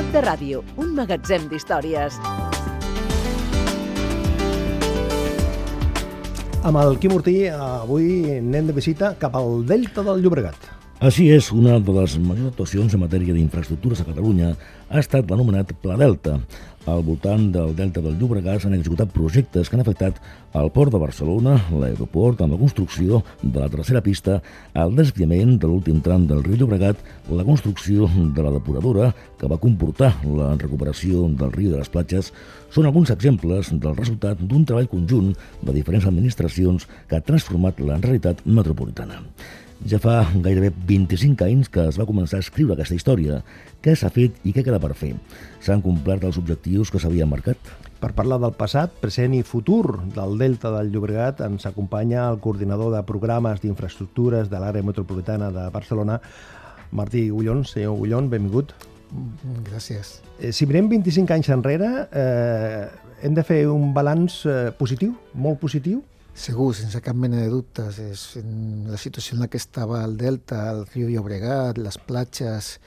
Joc de ràdio, un magatzem d'històries. Amb el Quim Ortí, avui anem de visita cap al Delta del Llobregat. Així és, una de les majors actuacions en matèria d'infraestructures a Catalunya ha estat l'anomenat Pla Delta. Al voltant del Delta del Llobregat s'han executat projectes que han afectat el port de Barcelona, l'aeroport, amb la construcció de la tercera pista, el desviament de l'últim tram del riu Llobregat, la construcció de la depuradora, que va comportar la recuperació del riu de les platges, són alguns exemples del resultat d'un treball conjunt de diferents administracions que ha transformat la realitat metropolitana. Ja fa gairebé 25 anys que es va començar a escriure aquesta història. Què s'ha fet i què queda per fer? S'han complert els objectius que s'havien marcat? Per parlar del passat, present i futur del Delta del Llobregat ens acompanya el coordinador de programes d'infraestructures de l'àrea metropolitana de Barcelona, Martí Ullón. Senyor Ullón, benvingut. Gràcies. Eh, si mirem 25 anys enrere, eh, hem de fer un balanç eh, positiu, molt positiu? Segur, sense cap mena de dubtes. És en la situació en la que estava el Delta, el riu Llobregat, les platges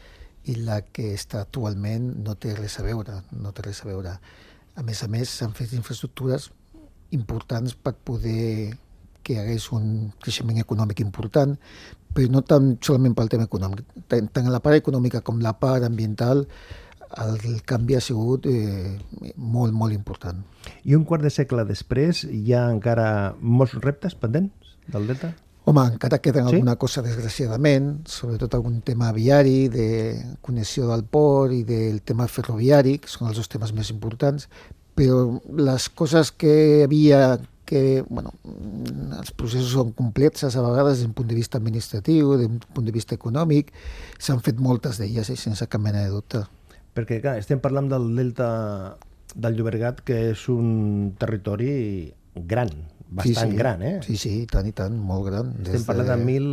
i la que està actualment no té res a veure, no té res a veure. A més a més, s'han fet infraestructures importants per poder que hi hagués un creixement econòmic important, però no tan solament pel tema econòmic. Tant, tant la part econòmica com la part ambiental el canvi ha sigut eh, molt, molt important. I un quart de segle després hi ha encara molts reptes pendents del Delta? Home, encara queden sí? alguna cosa, desgraciadament, sobretot algun tema viari, de connexió del port i del tema ferroviari, que són els dos temes més importants, però les coses que havia que bueno, els processos són complexes a vegades des d'un punt de vista administratiu, d'un punt de vista econòmic, s'han fet moltes d'elles, eh, sense cap mena de dubte perquè clar, estem parlant del delta del Llobregat, que és un territori gran, bastant sí, sí. gran, eh? Sí, sí, tant i tant, molt gran. Estem Des parlant de... de mil...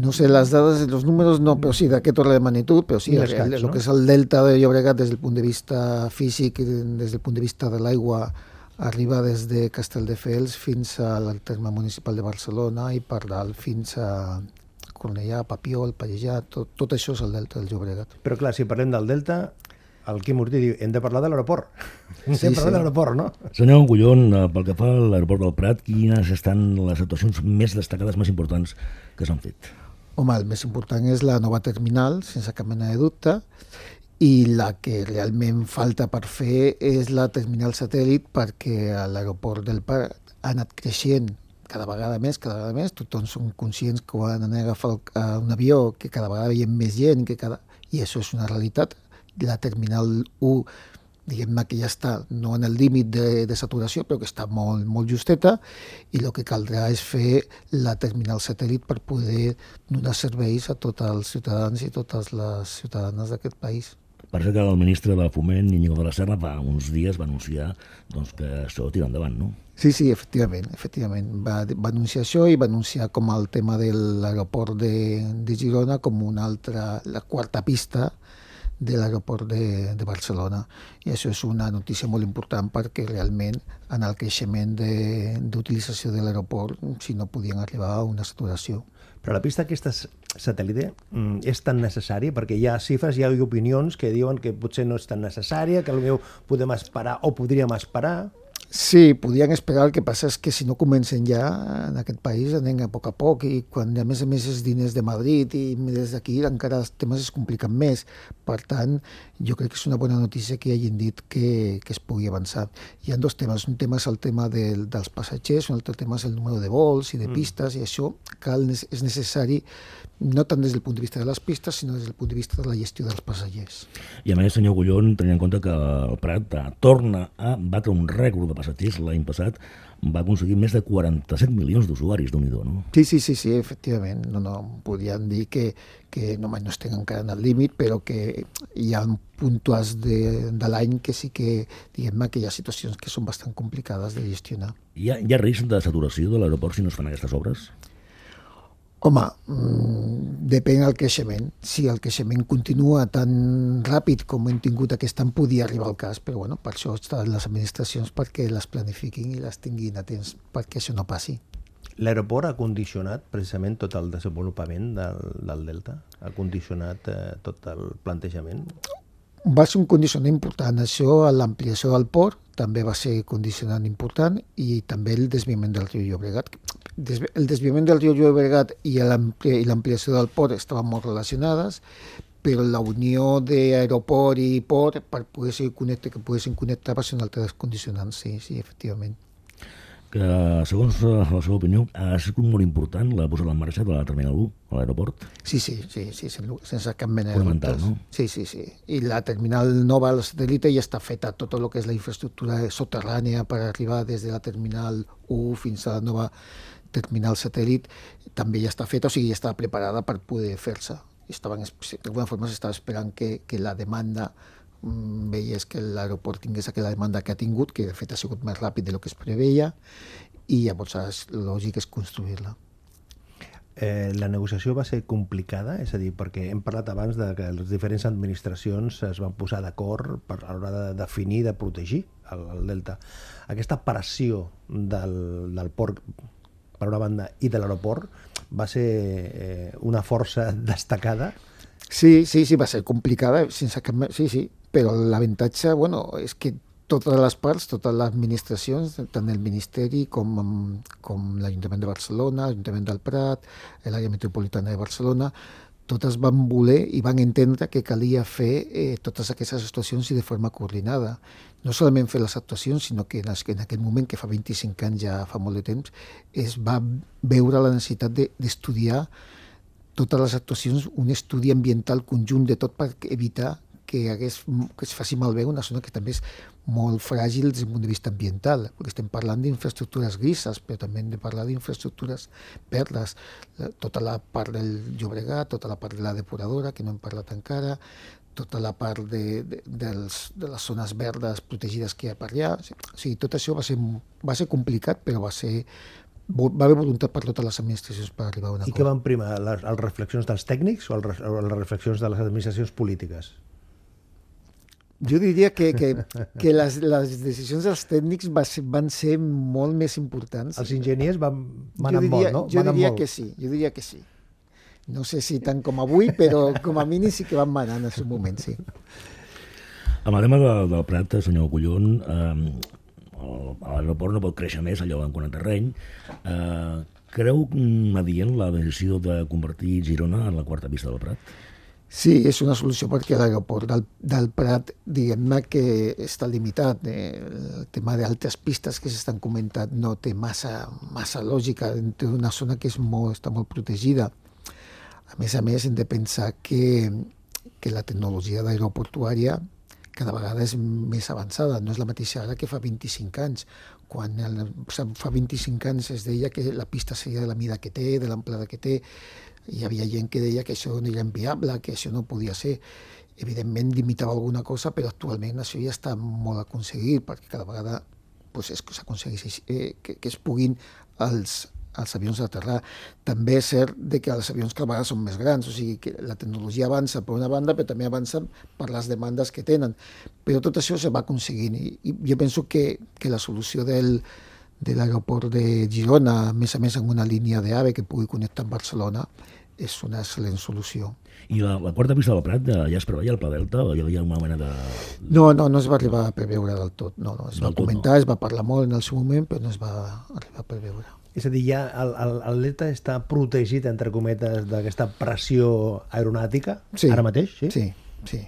No sé les dades, els números no, però sí, d'aquest ordre de magnitud, però sí, el, el, el, no? que és el delta de Llobregat des del punt de vista físic, des del punt de vista de l'aigua, arriba des de Castelldefels fins al terme municipal de Barcelona i per dalt fins a, Cornellà, Papiol, Pallejà, tot, tot això és el delta del Llobregat. Però clar, si parlem del delta, el Quim Ortí diu, hem de parlar de l'aeroport. Sí, hem de parlar sí. de l'aeroport, no? Senyor Gullón, eh, pel que fa a l'aeroport del Prat, quines estan les actuacions més destacades, més importants que s'han fet? Home, el més important és la nova terminal, sense cap mena de dubte, i la que realment falta per fer és la terminal satèl·lit perquè l'aeroport del Prat ha anat creixent cada vegada més, cada vegada més, tothom som conscients que quan anem a agafar un avió, que cada vegada veiem més gent, que cada... i això és una realitat. La Terminal 1, diguem-ne que ja està, no en el límit de, de saturació, però que està molt, molt justeta, i el que caldrà és fer la terminal satèl·lit per poder donar serveis a tots els ciutadans i totes les ciutadanes d'aquest país. Parece que el ministre de Foment, Íñigo de la Serra, fa uns dies va anunciar doncs, que això tira endavant, no? Sí, sí, efectivament, efectivament. Va, va anunciar això i va anunciar com el tema de l'aeroport de, de Girona com una altra, la quarta pista de l'aeroport de, de Barcelona. I això és una notícia molt important perquè realment en el creixement d'utilització de, de l'aeroport si no podien arribar a una saturació. Però la pista aquesta satèl·lite mm, és tan necessària perquè hi ha xifres, hi ha opinions que diuen que potser no és tan necessària, que potser podem esperar o podríem esperar. Sí, podien esperar, el que passa és que si no comencen ja en aquest país anem a poc a poc i quan a més a més és diners de Madrid i des d'aquí encara els temes es compliquen més. Per tant, jo crec que és una bona notícia que hagin dit que, que es pugui avançar. Hi ha dos temes, un tema és el tema del, dels passatgers, un altre tema és el número de vols i de mm. pistes i això cal, és necessari no tant des del punt de vista de les pistes, sinó des del punt de vista de la gestió dels passatgers. I a més, senyor Gullón, tenint en compte que el Prat torna a batre un rècord de passatgers l'any passat, va aconseguir més de 47 milions d'usuaris, déu nhi no? Sí, sí, sí, sí, efectivament. No, no, podien dir que, que no, no estem encara en el límit, però que hi ha puntuals de, de l'any que sí que, diguem-ne, que hi ha situacions que són bastant complicades de gestionar. Hi ha, hi ha risc de saturació de l'aeroport si no es fan aquestes obres? Home, mm, depèn del creixement. Si el creixement continua tan ràpid com hem tingut aquest any, podia arribar al cas, però bueno, per això estan les administracions perquè les planifiquin i les tinguin a temps perquè això no passi. L'aeroport ha condicionat precisament tot el desenvolupament del, del Delta? Ha condicionat eh, tot el plantejament? Va ser un condicionant important. Això, l'ampliació del port, també va ser condicionant important i també el desviament del riu Llobregat. El desviament del riu Llobregat i l'ampliació del port estaven molt relacionades, però la unió d'aeroport i port per poder ser connecte, que poguessin connectar va ser un altre dels condicionants, sí, sí, efectivament que, segons eh, la seva opinió, ha sigut molt important la posada en marxa de la Terminal 1 a l'aeroport? Sí, sí, sí, sí, sense cap mena de dubtes. No? Sí, sí, sí. I la Terminal nova, la satèl·lite, ja està feta tot el que és la infraestructura soterrània per arribar des de la Terminal 1 fins a la nova terminal satèl·lit, també ja està feta, o sigui, ja està preparada per poder fer-se. D'alguna forma s'estava esperant que, que la demanda veies que l'aeroport tingués aquella demanda que ha tingut, que de fet ha sigut més ràpid del que es preveia, i llavors és lògic és construir-la. Eh, la negociació va ser complicada, és a dir, perquè hem parlat abans de que les diferents administracions es van posar d'acord per a l'hora de definir, de protegir el, el delta. Aquesta pressió del, del port per una banda i de l'aeroport va ser eh, una força destacada Sí, sí, sí, va ser complicada, sense cap... Sí, sí, però l'avantatge, bueno, és que totes les parts, totes les administracions, tant el Ministeri com, com l'Ajuntament de Barcelona, l'Ajuntament del Prat, l'àrea metropolitana de Barcelona, totes van voler i van entendre que calia fer eh, totes aquestes actuacions i de forma coordinada. No solament fer les actuacions, sinó que en, en aquell moment, que fa 25 anys, ja fa molt de temps, es va veure la necessitat d'estudiar de, totes les actuacions, un estudi ambiental conjunt de tot per evitar que, hagués, que es faci malbé una zona que també és molt fràgil des del punt de vista ambiental, perquè estem parlant d'infraestructures grises, però també hem de parlar d'infraestructures verdes, tota la part del Llobregat, tota la part de la depuradora, que no hem parlat encara, tota la part de, de, dels, de les zones verdes protegides que hi ha per allà. O sigui, tot això va ser, va ser complicat, però va ser, va haver voluntat per totes les administracions per arribar a una I què van primar, les, les reflexions dels tècnics o, el, o les reflexions de les administracions polítiques? Jo diria que, que, que les, les decisions dels tècnics va ser, van ser molt més importants. Els enginyers van, van jo diria, molt, no? Jo diria molt. que sí, jo diria que sí. No sé si tant com avui, però com a mínim sí que van manar en el seu moment, sí. Amb el tema del, del Prat, senyor Collón, eh, l'aeroport no pot créixer més allò en quant a terreny. Eh, creu adient la decisió de convertir Girona en la quarta pista del Prat? Sí, és una solució perquè l'aeroport del, del Prat, diguem-ne que està limitat. Eh? El tema d'altres pistes que s'estan comentant no té massa, massa lògica dintre d'una zona que és molt, està molt protegida. A més a més, hem de pensar que, que la tecnologia d'aeroportuària cada vegada és més avançada, no és la mateixa ara que fa 25 anys. Quan el, fa 25 anys es deia que la pista seria de la mida que té, de l'amplada que té, hi havia gent que deia que això no era inviable, que això no podia ser. Evidentment limitava alguna cosa, però actualment això ja està molt aconseguit, perquè cada vegada pues, s'aconsegueix eh, que, que es puguin els, els avions d'aterrar. També és cert de que els avions cada vegada són més grans, o sigui que la tecnologia avança per una banda, però també avança per les demandes que tenen. Però tot això se va aconseguint i, i jo penso que, que la solució del, de l'aeroport de Girona, a més a més amb una línia d'AVE que pugui connectar amb Barcelona, és una excel·lent solució. I la, la quarta pista del Prat ja es preveia el Pla Delta o hi havia una mena de... No, no, no es va arribar a preveure del tot. No, no, es del va comentar, no. es va parlar molt en el seu moment, però no es va arribar a preveure. És a dir, ja el, el, el delta està protegit, entre cometes, d'aquesta pressió aeronàutica sí. ara mateix? Sí, sí. sí.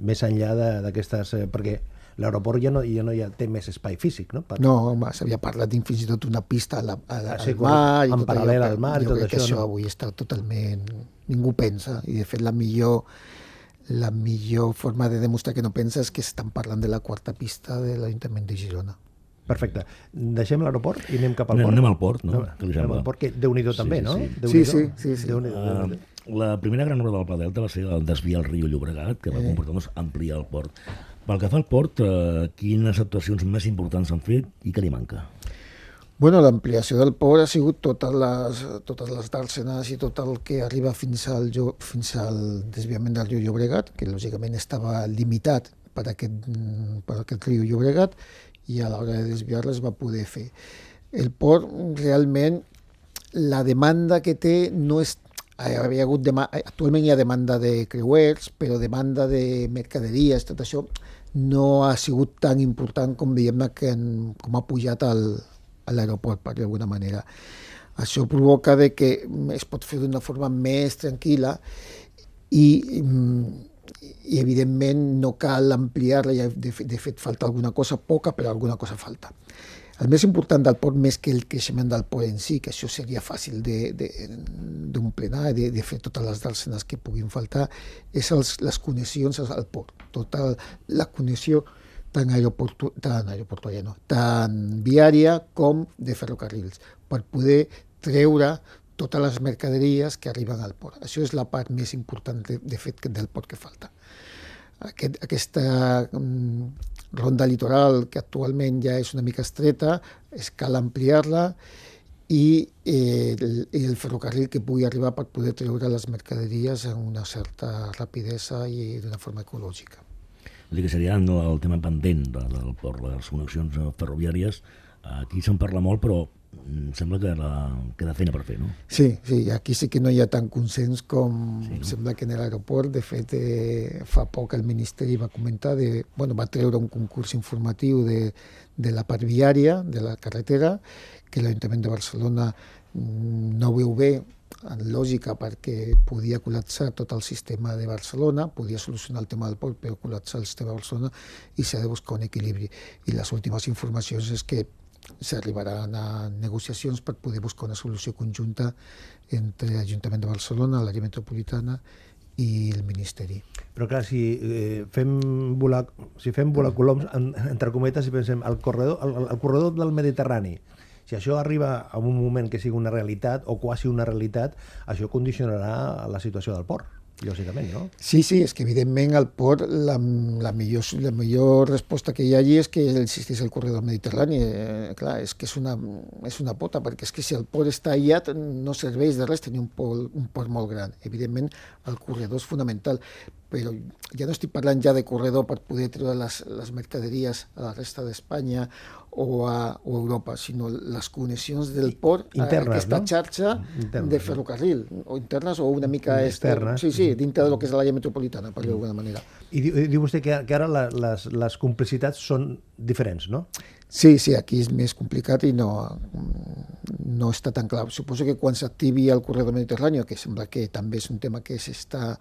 Més enllà d'aquestes... Eh, perquè l'aeroport ja no, ja no ja té més espai físic, no? Per... No, home, s'havia parlat fins i tot una pista a la, a, ah, sí, al mar... I en paral·lel al mar i tot això. això no? avui està totalment... Ningú pensa. I, de fet, la millor la millor forma de demostrar que no pensa és que estan parlant de la quarta pista de l'Ajuntament de Girona. Perfecte. Deixem l'aeroport i anem cap al port. Anem al port, no? Anem al port, que déu-n'hi-do també, sí, no? Sí, sí, sí. sí. Uh, la primera gran obra del Pla Delta va ser el desviar el riu Llobregat, que va eh. comportar doncs, ampliar el port. Pel que fa al port, uh, quines actuacions més importants s'han fet i què li manca? Bueno, l'ampliació del port ha sigut totes les, totes les dàrsenes i tot el que arriba fins al, fins al desviament del riu Llobregat, que lògicament estava limitat per aquest, per aquest riu Llobregat, i a l'hora de desviar-les va poder fer. El port realment la demanda que té no és havia hagut actualment hi ha demanda de creuers, però demanda de mercaderies, tot això no ha sigut tan important com diguem que en, com ha pujat al, a l'aeroport, per d'alguna manera. Això provoca de que es pot fer d'una forma més tranquil·la i, i evidentment no cal ampliar-la, de, de fet falta alguna cosa poca, però alguna cosa falta. El més important del port, més que el creixement del port en si, que això seria fàcil d'un plenar, de, de fer totes les dàrcenes que puguin faltar, és els, les connexions al port. Tota la connexió tant, aeroportu, tant aeroportuària, no, tant viària com de ferrocarrils, per poder treure totes les mercaderies que arriben al port. Això és la part més important, de, de fet, del port que falta. Aquest, aquesta mm, ronda litoral, que actualment ja és una mica estreta, es cal ampliar-la i eh, el, el ferrocarril que pugui arribar per poder treure les mercaderies amb una certa rapidesa i d'una forma ecològica. És dir, que seria el tema pendent de, del port, les connexions ferroviàries. Aquí se'n parla molt, però em sembla que la, queda feina per fer, no? Sí, sí, aquí sí que no hi ha tant consens com sí, no? sembla que en l'aeroport. De fet, eh, fa poc el Ministeri va comentar, de, bueno, va treure un concurs informatiu de, de la part viària, de la carretera, que l'Ajuntament de Barcelona mm, no veu bé en lògica perquè podia col·lapsar tot el sistema de Barcelona, podia solucionar el tema del port, però col·lapsar el sistema de Barcelona i s'ha de buscar un equilibri. I les últimes informacions és que s'arribaran a negociacions per poder buscar una solució conjunta entre l'Ajuntament de Barcelona, l'àrea metropolitana i el Ministeri. Però clar, si eh, fem volar, si fem volar coloms, en, entre cometes, si pensem el corredor, el, el corredor del Mediterrani, si això arriba a un moment que sigui una realitat o quasi una realitat, això condicionarà la situació del port lògicament, no? Sí, sí, és que evidentment al port la, la, millor, la millor resposta que hi hagi és que existeix el corredor mediterrani. Eh, clar, és que és una, és una pota, perquè és que si el port està aïllat no serveix de res tenir un port, un port molt gran. Evidentment, el corredor és fonamental, però ja no estic parlant ja de corredor per poder treure les, les mercaderies a la resta d'Espanya o a, o a Europa, sinó les connexions del port internes, a aquesta no? xarxa internes, de ferrocarril, o internes o una mica externes. Sí, sí, dintre del que és l'àrea metropolitana, per dir d'alguna manera. I diu, diu vostè que, que ara les, les complicitats són diferents, no? Sí, sí, aquí és més complicat i no, no està tan clar. Suposo que quan s'activi el corredor mediterrani, que sembla que també és un tema que s'està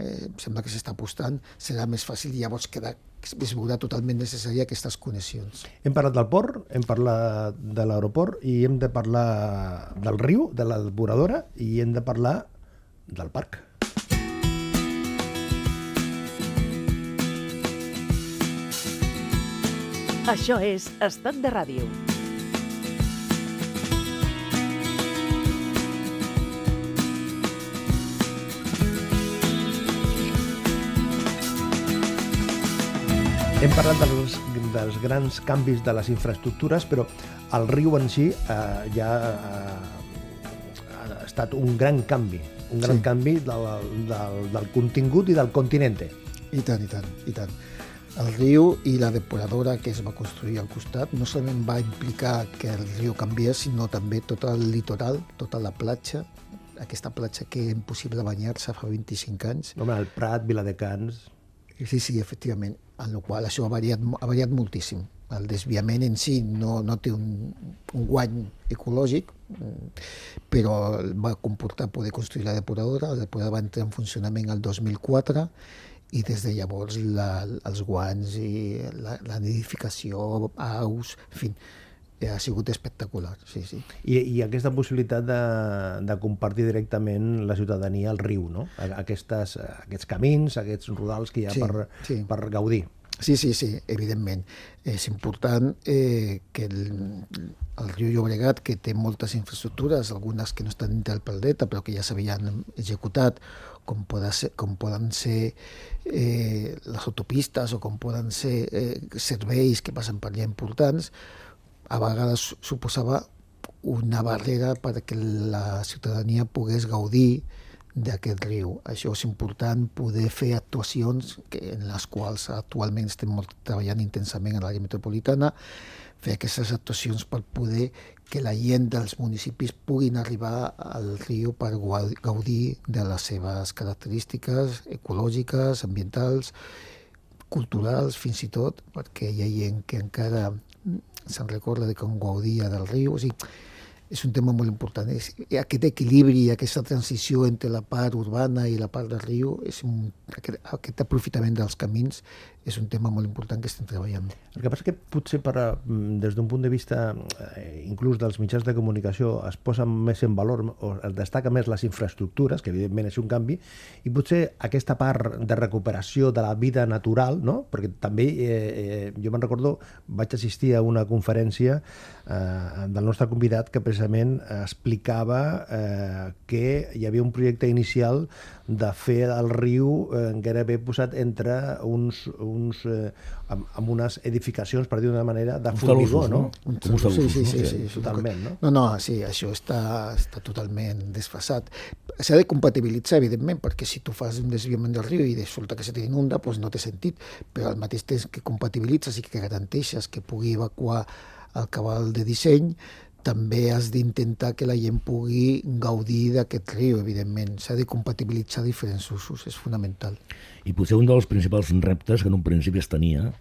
eh, sembla que s'està apostant, serà més fàcil i llavors queda, es veurà totalment necessària aquestes connexions. Hem parlat del port, hem parlat de l'aeroport i hem de parlar del riu, de la depuradora i hem de parlar del parc. Això és Estat de Ràdio. Hem parlat dels, dels grans canvis de les infraestructures, però el riu en si eh, ja eh, ha estat un gran canvi, un gran sí. canvi del, del, del contingut i del continent. I tant, i tant, i tant. El riu i la depuradora que es va construir al costat no solament va implicar que el riu canviés, sinó també tot el litoral, tota la platja, aquesta platja que és impossible banyar-se fa 25 anys. Home, el Prat, Viladecans... Sí, sí, efectivament en la qual això ha variat, ha variat moltíssim. El desviament en si no, no té un, un guany ecològic, però va comportar poder construir la depuradora. La depuradora va entrar en funcionament el 2004 i des de llavors la, els guanys i la, la nidificació, aus, en fi, ha sigut espectacular, sí, sí. I, i aquesta possibilitat de, de compartir directament la ciutadania al riu, no? Aquestes, aquests camins, aquests rodals que hi ha sí, per, sí. per gaudir. Sí, sí, sí, evidentment. És important eh, que el, el riu Llobregat, que té moltes infraestructures, algunes que no estan dintre del Paldeta, però que ja s'havien executat, com, poden ser, com poden ser eh, les autopistes o com poden ser eh, serveis que passen per allà importants, a vegades suposava una barrera perquè la ciutadania pogués gaudir d'aquest riu. Això és important, poder fer actuacions que, en les quals actualment estem molt, treballant intensament a l'àrea metropolitana, fer aquestes actuacions per poder que la gent dels municipis puguin arribar al riu per gaudir de les seves característiques ecològiques, ambientals, culturals, fins i tot, perquè hi ha gent que encara se'n recorda de com gaudia del riu. O sigui, és un tema molt important. És, aquest equilibri, aquesta transició entre la part urbana i la part del riu, és un, aquest, aquest aprofitament dels camins és un tema molt important que estem treballant. El que passa que potser per, mm, des d'un punt de vista eh, inclús dels mitjans de comunicació es posa més en valor o es destaca més les infraestructures, que evidentment és un canvi, i potser aquesta part de recuperació de la vida natural, no? perquè també eh, eh, jo me'n recordo, vaig assistir a una conferència eh, del nostre convidat que precisament explicava eh, que hi havia un projecte inicial de fer el riu eh, gairebé posat entre uns, uns eh, amb, amb unes edificacions, per dir d'una manera, de formigó, no? Un sí, sí, sí, sí, sí, totalment, no? No, no, sí, això està, està totalment desfasat. S'ha de compatibilitzar, evidentment, perquè si tu fas un desviament del riu i resulta que se t'inunda, doncs no té sentit, però al mateix temps que compatibilitzes i que garanteixes que pugui evacuar el cabal de disseny, també has d'intentar que la gent pugui gaudir d'aquest riu, evidentment. S'ha de compatibilitzar diferents usos, és fonamental. I potser un dels principals reptes que en un principi es tenia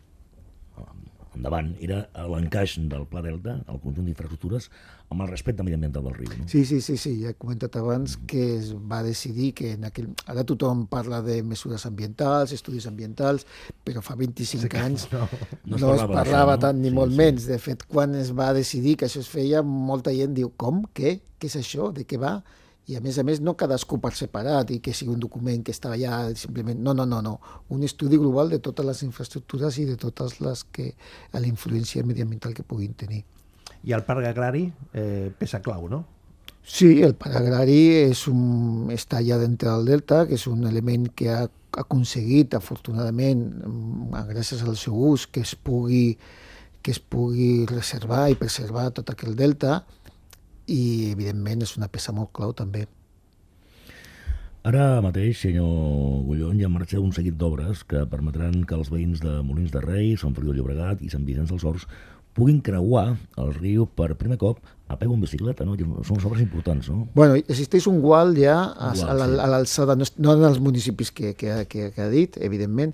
endavant era l'encaix del Pla Delta, el conjunt d'infraestructures, amb el respecte mediambiental del riu. No? Sí, sí, sí, sí, ja he comentat abans mm. que es va decidir que en aquell... ara tothom parla de mesures ambientals, estudis ambientals, però fa 25 sí anys no, no, no es parlava, parlava això, no? tant ni sí, molt sí. menys. De fet, quan es va decidir que això es feia, molta gent diu, com? Què? Què és això? De què va? I a més a més no cadascú per separat i que sigui un document que està allà simplement, no, no, no, no, un estudi global de totes les infraestructures i de totes les que a la influència mediambiental que puguin tenir. I el parc agrari eh, pesa clau, no? Sí, el parc agrari és un, està allà dintre del delta, que és un element que ha aconseguit, afortunadament, gràcies al seu ús, que es pugui, que es pugui reservar i preservar tot aquell delta, i evidentment és una peça molt clau també. Ara mateix, senyor Gullón, hi ha marxa un seguit d'obres que permetran que els veïns de Molins de Rei, Sant Feliu de Llobregat i Sant Vicenç dels Horts puguin creuar el riu per primer cop a peu en bicicleta, no? Són obres importants, no? Bueno, existeix un gual ja a, a l'alçada, no, no en els municipis que, que, que, que ha dit, evidentment,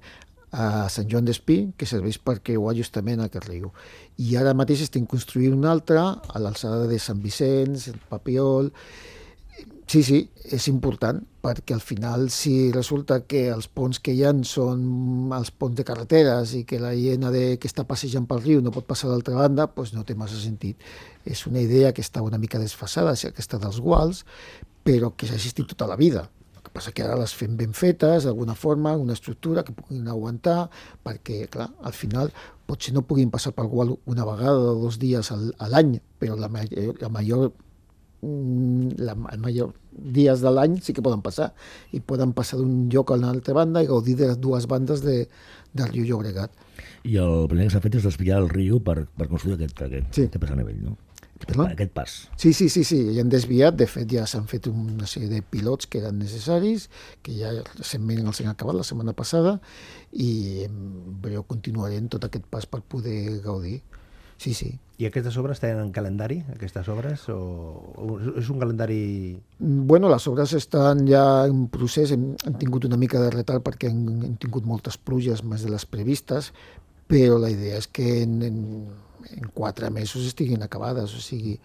a Sant Joan d'Espí, que serveix per creuar justament aquest riu. I ara mateix estem construint un altre a l'alçada de Sant Vicenç, el Papiol... Sí, sí, és important, perquè al final si resulta que els ponts que hi ha són els ponts de carreteres i que la gent de, que està passejant pel riu no pot passar a l'altra banda, doncs no té massa sentit. És una idea que està una mica desfasada, aquesta dels guals, però que s'ha existit tota la vida que passa que ara les fem ben fetes, d'alguna forma, una estructura que puguin aguantar, perquè, clar, al final potser no puguin passar per igual una vegada o dos dies al, a l'any, però la, la major mm, la, el major dies de l'any sí que poden passar i poden passar d'un lloc a una altra banda i gaudir de les dues bandes de, del riu Llobregat. I el primer que s'ha fet és desviar el riu per, per construir aquest, aquest, sí. aquest nivell, no? Perdó? aquest pas. Sí, sí, sí, sí, ja han desviat, de fet ja s'han fet una sèrie de pilots que eren necessaris, que ja recentment els han acabat la setmana passada, i breu continuarem tot aquest pas per poder gaudir. Sí, sí. I aquestes obres tenen calendari, aquestes obres, o és un calendari... Bueno, les obres estan ja en procés, hem, hem tingut una mica de retard perquè hem, hem tingut moltes pluges més de les previstes, però la idea és que en, en en quatre mesos estiguin acabades, o sigui,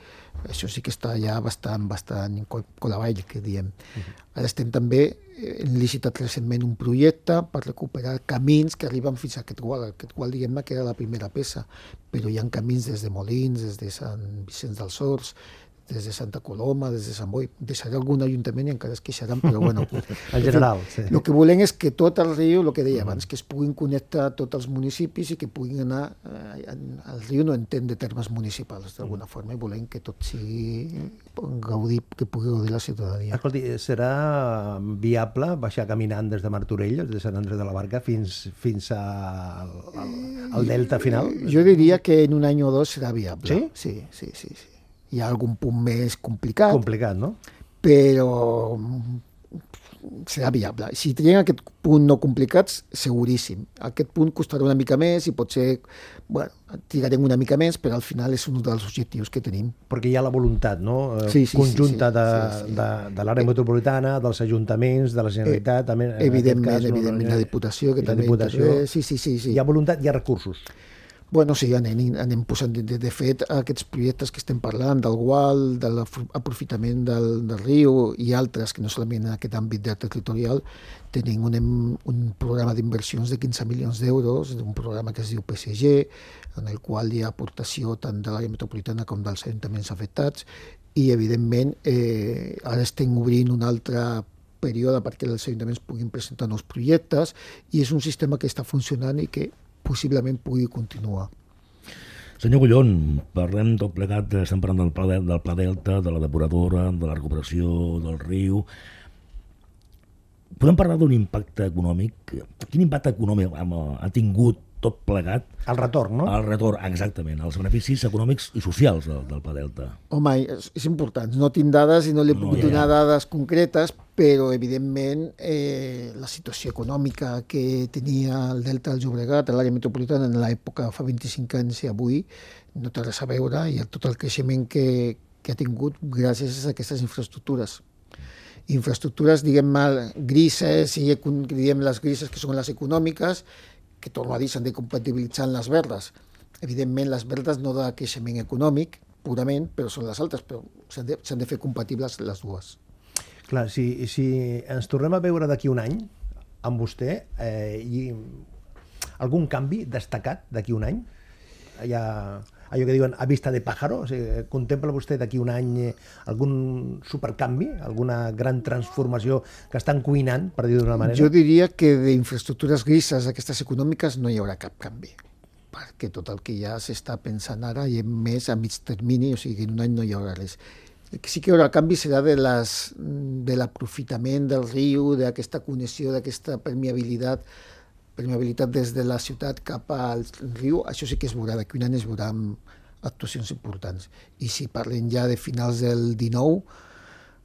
això sí que està ja bastant, bastant colavall, que diem. Uh -huh. Ara estem també, hem licitat recentment un projecte per recuperar camins que arriben fins a aquest gual. Aquest gual, diguem-ne, que era la primera peça, però hi ha camins des de Molins, des de Sant Vicenç dels Horts, des de Santa Coloma, des de Sant Boi, deixaré algun ajuntament i encara es queixaran, però bueno. en general, sí. El que volem és que tot el riu, el que deia abans, que es puguin connectar tots els municipis i que puguin anar... Eh, el riu no entén de termes municipals, d'alguna forma, i volem que tot sigui gaudir, que pugui gaudir la ciutadania. Escolti, serà viable baixar caminant des de Martorell, des de Sant Andrés de la Barca, fins, fins a, al, al, al delta final? Jo diria que en un any o dos serà viable. Sí? Sí, sí, sí. sí hi ha algun punt més complicat. Complicat, no? Però serà viable. Si tenien aquest punt no complicats, seguríssim. Aquest punt costarà una mica més i potser bueno, trigarem una mica més, però al final és un dels objectius que tenim. Perquè hi ha la voluntat no? Eh, sí, sí, conjunta sí, sí, de, sí, sí. de, de l'àrea metropolitana, dels ajuntaments, de la Generalitat... Eh, també, en evidentment, cas, evidentment, la Diputació, que la també Diputació. intervé. Sí, sí, sí, sí. Hi ha voluntat, hi ha recursos. Bueno, sí, anem, anem posant, de, de fet, aquests projectes que estem parlant, del gual, de l'aprofitament del, del riu i altres, que no solament en aquest àmbit de territorial, tenim un, un programa d'inversions de 15 milions d'euros, un programa que es diu PSG, en el qual hi ha aportació tant de l'àrea metropolitana com dels ajuntaments afectats, i, evidentment, eh, ara estem obrint un altre període perquè els ajuntaments puguin presentar nous projectes i és un sistema que està funcionant i que possiblement pugui continuar. Senyor Gullón, parlem tot plegat, estem parlant del pla, del pla Delta, de la depuradora, de la recuperació del riu. Podem parlar d'un impacte econòmic? Quin impacte econòmic ha tingut tot plegat? El retorn, no? El retorn, exactament, els beneficis econòmics i socials del, del Pla Delta. Home, és, és important. No tinc dades i no li puc No, ja, donar ja. dades concretes, però, evidentment, eh, la situació econòmica que tenia el Delta del Llobregat, l'àrea metropolitana, en l'època fa 25 anys i avui, no té res a veure, i tot el creixement que, que ha tingut gràcies a aquestes infraestructures infraestructures, diguem-ne, grises, i diguem les grises que són les econòmiques, que torno a dir, s'han de compatibilitzar amb les verdes. Evidentment, les verdes no de creixement econòmic, purament, però són les altres, però s'han de, de fer compatibles les dues. Clar, si, si ens tornem a veure d'aquí un any amb vostè, eh, i algun canvi destacat d'aquí un any? Hi ha allò que diuen a vista de pájaro? O sigui, contempla vostè d'aquí un any eh, algun supercanvi, alguna gran transformació que estan cuinant, per dir d'una manera? Jo diria que d'infraestructures grises, aquestes econòmiques, no hi haurà cap canvi perquè tot el que ja s'està pensant ara i més a mig termini, o sigui, en un any no hi haurà res. El sí que hi haurà canvi serà de les de l'aprofitament del riu, d'aquesta connexió, d'aquesta permeabilitat permeabilitat des de la ciutat cap al riu, això sí que es veurà, d'aquí un any es veurà amb actuacions importants. I si parlem ja de finals del 19,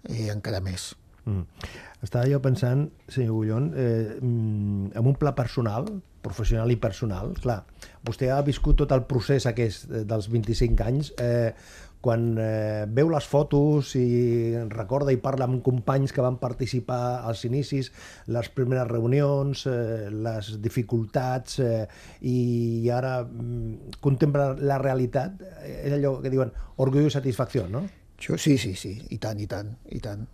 eh, encara més. Mm. Estava jo pensant, senyor Gullón, eh, mm, en un pla personal, professional i personal, clar, vostè ha viscut tot el procés aquest eh, dels 25 anys, eh, quan eh, veu les fotos i recorda i parla amb companys que van participar als inicis, les primeres reunions, eh, les dificultats, eh, i ara mm, contempla la realitat, eh, és allò que diuen orgull i satisfacció, no? Jo, sí, sí, sí, i tant, i tant, i tant.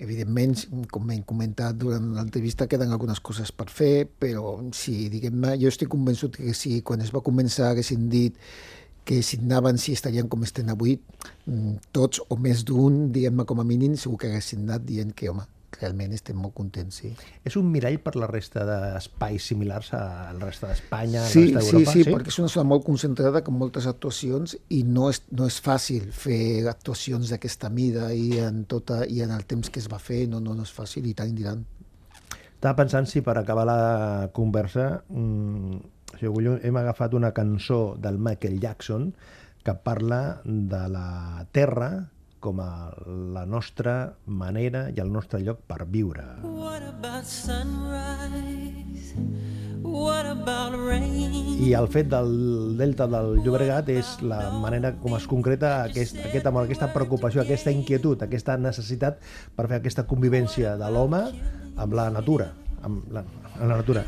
Evidentment, com hem comentat durant l'entrevista, queden algunes coses per fer, però sí, diguem-ne, jo estic convençut que si quan es va començar haguessin dit que si anaven, si estarien com estem avui, mm, tots o més d'un, diguem-ne com a mínim, segur que haguessin anat dient que, home, realment estem molt contents, sí. És un mirall per la resta d'espais similars a la resta d'Espanya, a la Sí, resta sí, d'Europa? sí, perquè és una zona molt concentrada amb moltes actuacions i no és, no és fàcil fer actuacions d'aquesta mida i en, tota, i en el temps que es va fer, no, no, no és fàcil i tant tant. Estava pensant si per acabar la conversa, mmm, senyor Gulló, hem agafat una cançó del Michael Jackson que parla de la terra com a la nostra manera i el nostre lloc per viure. What about sunrise? What about rain? I el fet del delta del Llobregat és la manera com es concreta aquest, aquest amor, aquesta preocupació, aquesta inquietud, aquesta necessitat per fer aquesta convivència de l'home amb la natura, amb la, amb la natura.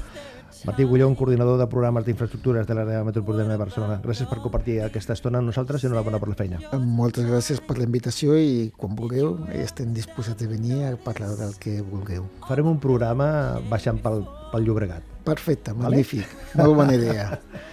Martí Gullón, coordinador de programes d'infraestructures de l'àrea metropolitana de Barcelona. Gràcies per compartir aquesta estona amb nosaltres i enhorabona per la feina. Moltes gràcies per la invitació i quan vulgueu estem disposats a venir a parlar del que vulgueu. Farem un programa baixant pel, pel Llobregat. Perfecte, magnífic. Molt bona idea.